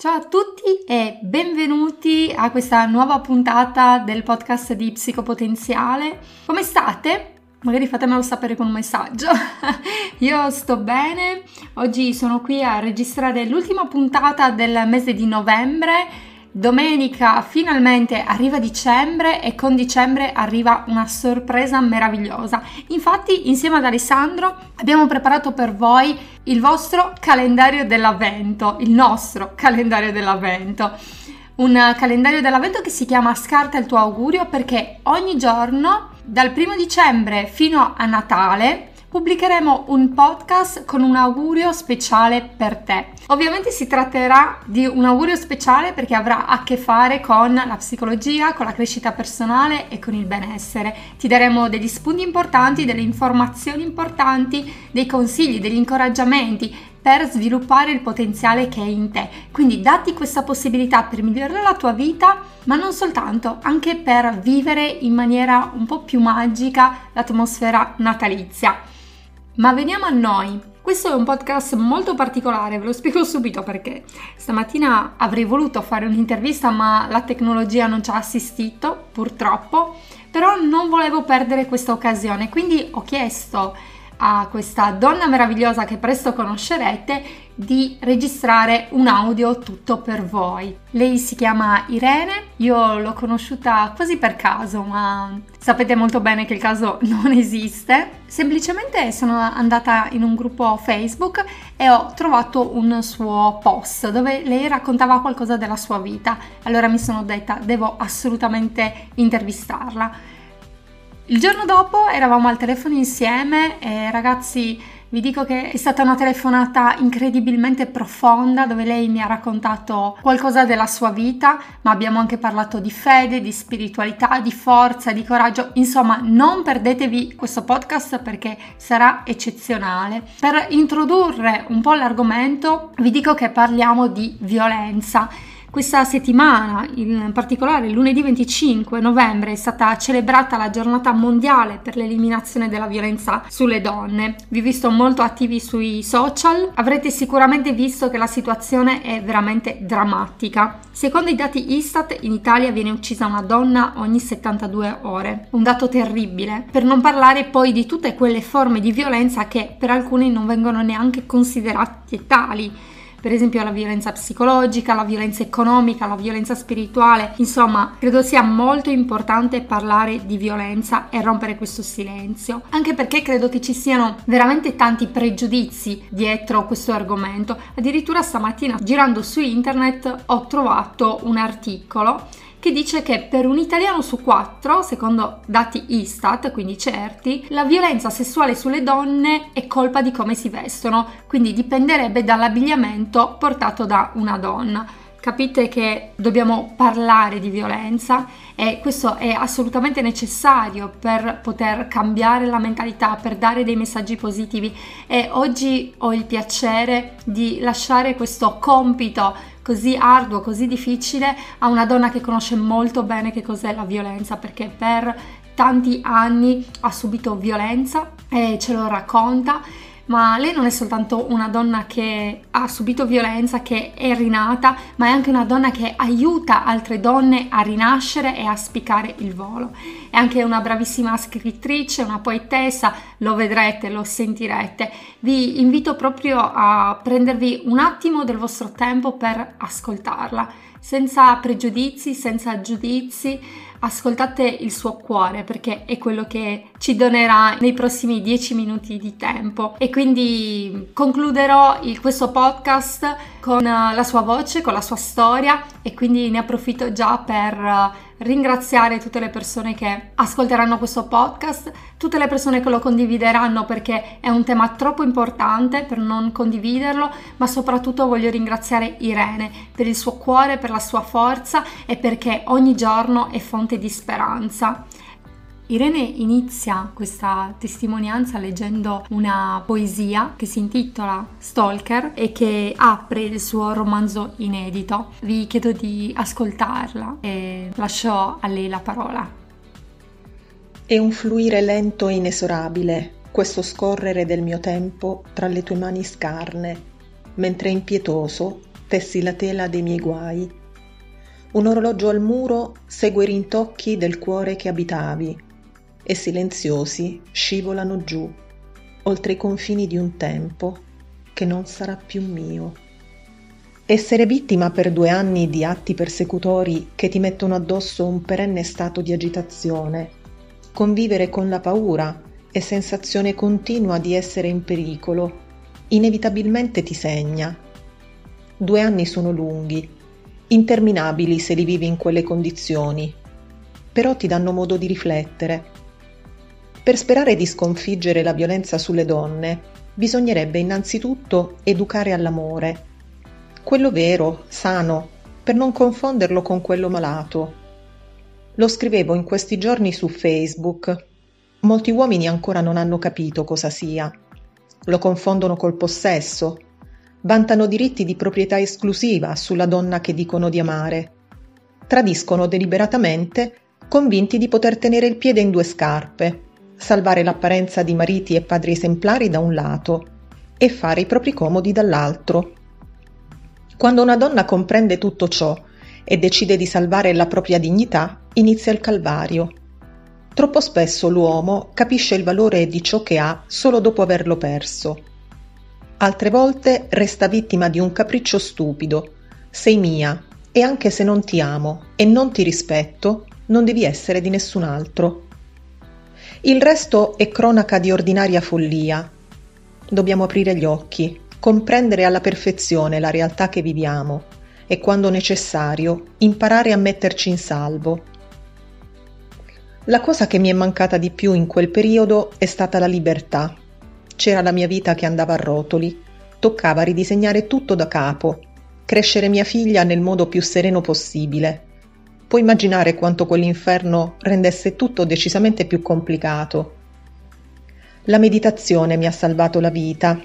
Ciao a tutti e benvenuti a questa nuova puntata del podcast di Psicopotenziale. Come state? Magari fatemelo sapere con un messaggio. Io sto bene, oggi sono qui a registrare l'ultima puntata del mese di novembre Domenica finalmente arriva dicembre e con dicembre arriva una sorpresa meravigliosa. Infatti, insieme ad Alessandro abbiamo preparato per voi il vostro calendario dell'avvento, il nostro calendario dell'avvento. Un calendario dell'avvento che si chiama Scarta il tuo augurio perché ogni giorno dal primo dicembre fino a Natale pubblicheremo un podcast con un augurio speciale per te. Ovviamente si tratterà di un augurio speciale perché avrà a che fare con la psicologia, con la crescita personale e con il benessere. Ti daremo degli spunti importanti, delle informazioni importanti, dei consigli, degli incoraggiamenti per sviluppare il potenziale che è in te. Quindi datti questa possibilità per migliorare la tua vita, ma non soltanto, anche per vivere in maniera un po' più magica l'atmosfera natalizia. Ma veniamo a noi. Questo è un podcast molto particolare, ve lo spiego subito perché. Stamattina avrei voluto fare un'intervista ma la tecnologia non ci ha assistito purtroppo, però non volevo perdere questa occasione, quindi ho chiesto a questa donna meravigliosa che presto conoscerete di registrare un audio tutto per voi. Lei si chiama Irene, io l'ho conosciuta quasi per caso, ma sapete molto bene che il caso non esiste. Semplicemente sono andata in un gruppo Facebook e ho trovato un suo post dove lei raccontava qualcosa della sua vita. Allora mi sono detta devo assolutamente intervistarla. Il giorno dopo eravamo al telefono insieme e ragazzi vi dico che è stata una telefonata incredibilmente profonda dove lei mi ha raccontato qualcosa della sua vita, ma abbiamo anche parlato di fede, di spiritualità, di forza, di coraggio. Insomma, non perdetevi questo podcast perché sarà eccezionale. Per introdurre un po' l'argomento vi dico che parliamo di violenza questa settimana, in particolare lunedì 25 novembre, è stata celebrata la giornata mondiale per l'eliminazione della violenza sulle donne. Vi ho visto molto attivi sui social, avrete sicuramente visto che la situazione è veramente drammatica. Secondo i dati Istat, in Italia viene uccisa una donna ogni 72 ore, un dato terribile, per non parlare poi di tutte quelle forme di violenza che per alcuni non vengono neanche considerate tali per esempio la violenza psicologica, la violenza economica, la violenza spirituale. Insomma, credo sia molto importante parlare di violenza e rompere questo silenzio, anche perché credo che ci siano veramente tanti pregiudizi dietro questo argomento. Addirittura stamattina girando su internet ho trovato un articolo che dice che per un italiano su quattro, secondo dati Istat, quindi certi, la violenza sessuale sulle donne è colpa di come si vestono, quindi dipenderebbe dall'abbigliamento portato da una donna. Capite che dobbiamo parlare di violenza e questo è assolutamente necessario per poter cambiare la mentalità, per dare dei messaggi positivi e oggi ho il piacere di lasciare questo compito così arduo, così difficile a una donna che conosce molto bene che cos'è la violenza perché per tanti anni ha subito violenza e ce lo racconta ma lei non è soltanto una donna che ha subito violenza, che è rinata, ma è anche una donna che aiuta altre donne a rinascere e a spiccare il volo. È anche una bravissima scrittrice, una poetessa, lo vedrete, lo sentirete. Vi invito proprio a prendervi un attimo del vostro tempo per ascoltarla, senza pregiudizi, senza giudizi ascoltate il suo cuore perché è quello che ci donerà nei prossimi 10 minuti di tempo. E quindi concluderò il, questo podcast con uh, la sua voce, con la sua storia e quindi ne approfitto già per uh, ringraziare tutte le persone che ascolteranno questo podcast, tutte le persone che lo condivideranno perché è un tema troppo importante per non condividerlo, ma soprattutto voglio ringraziare Irene per il suo cuore, per la sua forza e perché ogni giorno è fonte di speranza. Irene inizia questa testimonianza leggendo una poesia che si intitola Stalker e che apre il suo romanzo inedito. Vi chiedo di ascoltarla e lascio a lei la parola. È un fluire lento e inesorabile, questo scorrere del mio tempo tra le tue mani scarne, mentre impietoso tessi la tela dei miei guai. Un orologio al muro segue i rintocchi del cuore che abitavi e silenziosi scivolano giù, oltre i confini di un tempo che non sarà più mio. Essere vittima per due anni di atti persecutori che ti mettono addosso un perenne stato di agitazione, convivere con la paura e sensazione continua di essere in pericolo, inevitabilmente ti segna. Due anni sono lunghi, interminabili se li vivi in quelle condizioni, però ti danno modo di riflettere. Per sperare di sconfiggere la violenza sulle donne, bisognerebbe innanzitutto educare all'amore quello vero, sano, per non confonderlo con quello malato. Lo scrivevo in questi giorni su Facebook. Molti uomini ancora non hanno capito cosa sia. Lo confondono col possesso. Vantano diritti di proprietà esclusiva sulla donna che dicono di amare. Tradiscono deliberatamente, convinti di poter tenere il piede in due scarpe, salvare l'apparenza di mariti e padri esemplari da un lato e fare i propri comodi dall'altro. Quando una donna comprende tutto ciò e decide di salvare la propria dignità, inizia il calvario. Troppo spesso l'uomo capisce il valore di ciò che ha solo dopo averlo perso. Altre volte resta vittima di un capriccio stupido. Sei mia e anche se non ti amo e non ti rispetto, non devi essere di nessun altro. Il resto è cronaca di ordinaria follia. Dobbiamo aprire gli occhi comprendere alla perfezione la realtà che viviamo e, quando necessario, imparare a metterci in salvo. La cosa che mi è mancata di più in quel periodo è stata la libertà. C'era la mia vita che andava a rotoli, toccava ridisegnare tutto da capo, crescere mia figlia nel modo più sereno possibile. Puoi immaginare quanto quell'inferno rendesse tutto decisamente più complicato. La meditazione mi ha salvato la vita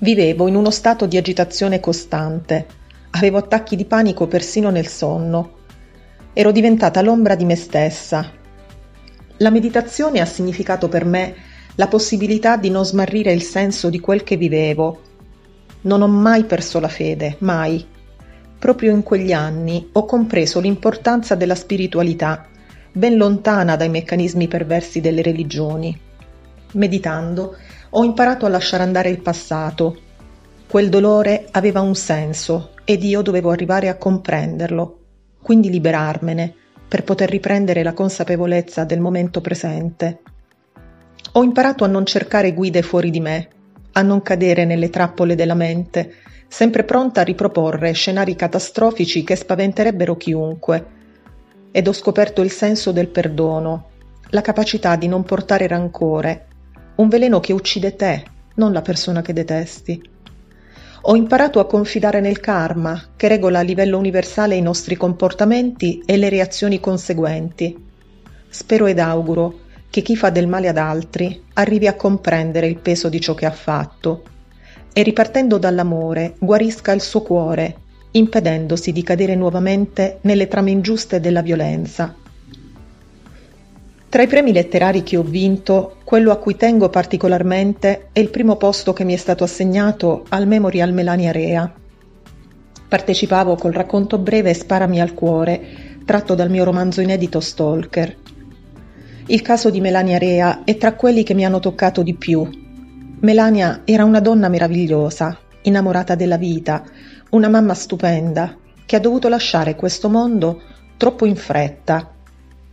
Vivevo in uno stato di agitazione costante. Avevo attacchi di panico persino nel sonno. Ero diventata l'ombra di me stessa. La meditazione ha significato per me la possibilità di non smarrire il senso di quel che vivevo. Non ho mai perso la fede, mai. Proprio in quegli anni ho compreso l'importanza della spiritualità, ben lontana dai meccanismi perversi delle religioni. Meditando, ho imparato a lasciare andare il passato. Quel dolore aveva un senso ed io dovevo arrivare a comprenderlo, quindi liberarmene per poter riprendere la consapevolezza del momento presente. Ho imparato a non cercare guide fuori di me, a non cadere nelle trappole della mente, sempre pronta a riproporre scenari catastrofici che spaventerebbero chiunque. Ed ho scoperto il senso del perdono, la capacità di non portare rancore, un veleno che uccide te, non la persona che detesti. Ho imparato a confidare nel karma, che regola a livello universale i nostri comportamenti e le reazioni conseguenti. Spero ed auguro che chi fa del male ad altri arrivi a comprendere il peso di ciò che ha fatto e ripartendo dall'amore guarisca il suo cuore, impedendosi di cadere nuovamente nelle trame ingiuste della violenza tra i premi letterari che ho vinto, quello a cui tengo particolarmente è il primo posto che mi è stato assegnato al Memorial Melania Rea. Partecipavo col racconto breve Sparami al cuore, tratto dal mio romanzo inedito Stalker. Il caso di Melania Rea è tra quelli che mi hanno toccato di più. Melania era una donna meravigliosa, innamorata della vita, una mamma stupenda, che ha dovuto lasciare questo mondo troppo in fretta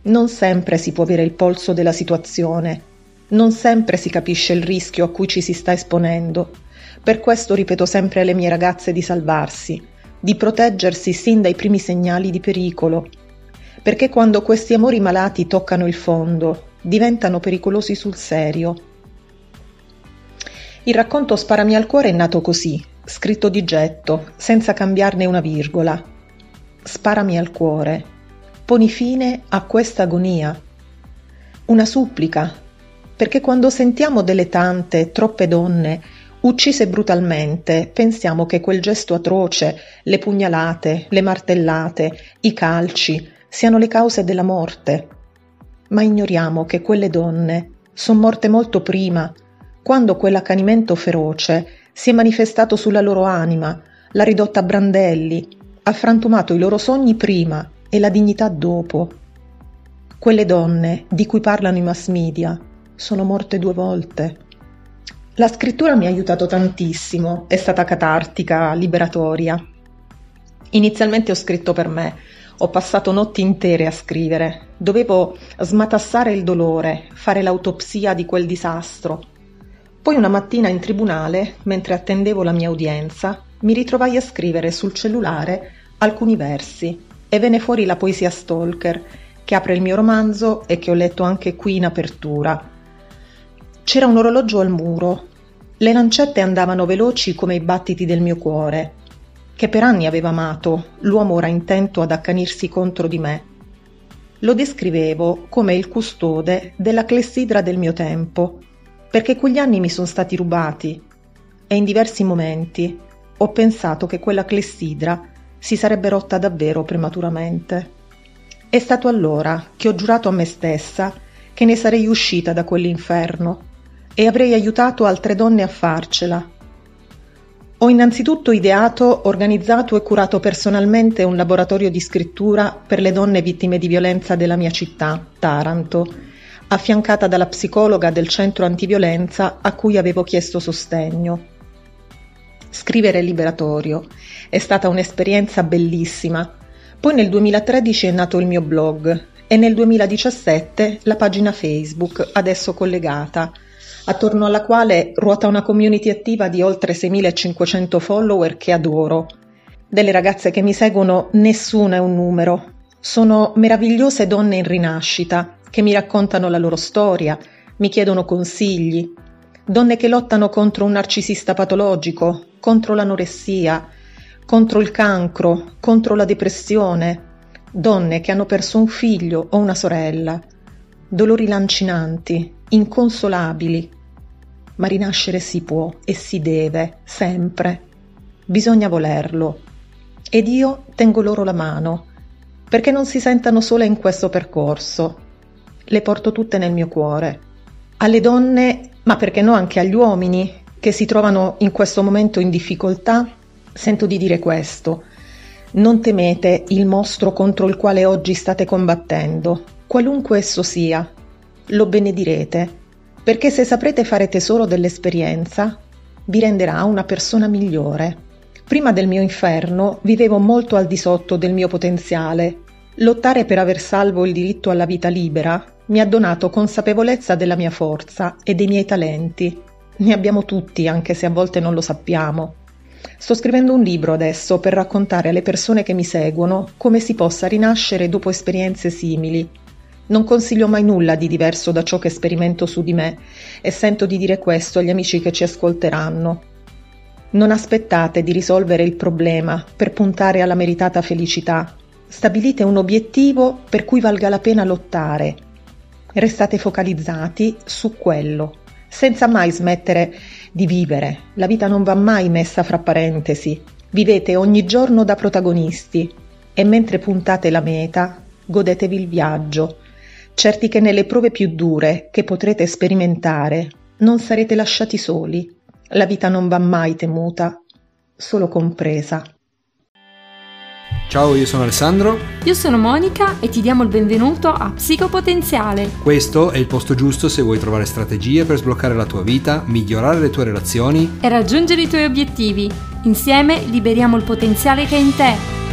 non sempre si può avere il polso della situazione, non sempre si capisce il rischio a cui ci si sta esponendo. Per questo ripeto sempre alle mie ragazze di salvarsi, di proteggersi sin dai primi segnali di pericolo, perché quando questi amori malati toccano il fondo, diventano pericolosi sul serio. Il racconto Sparami al cuore è nato così, scritto di getto, senza cambiarne una virgola. Sparami al cuore, poni fine a questa agonia. Una supplica, perché quando sentiamo delle tante, troppe donne uccise brutalmente, pensiamo che quel gesto atroce, le pugnalate, le martellate, i calci, siano le cause della morte. Ma ignoriamo che quelle donne sono morte molto prima, quando quell'accanimento feroce si è manifestato sulla loro anima, l'ha ridotta a brandelli, ha frantumato i loro sogni prima e la dignità dopo. Quelle donne di cui parlano i mass media sono morte due volte. La scrittura mi ha aiutato tantissimo, è stata catartica, liberatoria. Inizialmente ho scritto per me, ho passato notti intere a scrivere, dovevo smatassare il dolore, fare l'autopsia di quel disastro. Poi una mattina in tribunale, mentre attendevo la mia udienza, mi ritrovai a scrivere sul cellulare alcuni versi e venne fuori la poesia Stalker, che apre il mio romanzo e che ho letto anche qui in apertura. C'era un orologio al muro. Le lancette andavano veloci come i battiti del mio cuore che per anni aveva amato, l'uomo ora intento ad accanirsi contro di me. Lo descrivevo come il custode della clessidra del mio tempo, perché quegli anni mi sono stati rubati e in diversi momenti ho pensato che quella clessidra si sarebbe rotta davvero prematuramente. È stato allora che ho giurato a me stessa che ne sarei uscita da quell'inferno e avrei aiutato altre donne a farcela ho innanzitutto ideato, organizzato e curato personalmente un laboratorio di scrittura per le donne vittime di violenza della mia città, Taranto, affiancata dalla psicologa del centro antiviolenza a cui avevo chiesto sostegno. Scrivere liberatorio è stata un'esperienza bellissima. Poi nel 2013 è nato il mio blog e nel 2017 la pagina Facebook, adesso collegata, attorno alla quale ruota una community attiva di oltre 6.500 follower che adoro. Delle ragazze che mi seguono nessuna è un numero. Sono meravigliose donne in rinascita che mi raccontano la loro storia, mi chiedono consigli. Donne che lottano contro un narcisista patologico, contro l'anoressia, contro il cancro, contro la depressione. Donne che hanno perso un figlio o una sorella. Dolori lancinanti, inconsolabili, ma rinascere si può e si deve, sempre. Bisogna volerlo. Ed io tengo loro la mano, perché non si sentano sole in questo percorso. Le porto tutte nel mio cuore. Alle donne, ma perché no anche agli uomini, che si trovano in questo momento in difficoltà, sento di dire questo. Non temete il mostro contro il quale oggi state combattendo, qualunque esso sia. Lo benedirete perché se saprete fare tesoro dell'esperienza, vi renderà una persona migliore. Prima del mio inferno vivevo molto al di sotto del mio potenziale. Lottare per aver salvo il diritto alla vita libera mi ha donato consapevolezza della mia forza e dei miei talenti. Ne abbiamo tutti, anche se a volte non lo sappiamo. Sto scrivendo un libro adesso per raccontare alle persone che mi seguono come si possa rinascere dopo esperienze simili non consiglio mai nulla di diverso da ciò che sperimento su di me e sento di dire questo agli amici che ci ascolteranno. Non aspettate di risolvere il problema per puntare alla meritata felicità. Stabilite un obiettivo per cui valga la pena lottare. Restate focalizzati su quello, senza mai smettere di vivere. La vita non va mai messa fra parentesi. Vivete ogni giorno da protagonisti e mentre puntate la meta, godetevi il viaggio certi che nelle prove più dure che potrete sperimentare non sarete lasciati soli. La vita non va mai temuta, solo compresa. Ciao, io sono Alessandro. Io sono Monica e ti diamo il benvenuto a Psicopotenziale. Questo è il posto giusto se vuoi trovare strategie per sbloccare la tua vita, migliorare le tue relazioni e raggiungere i tuoi obiettivi. Insieme liberiamo il potenziale che è in te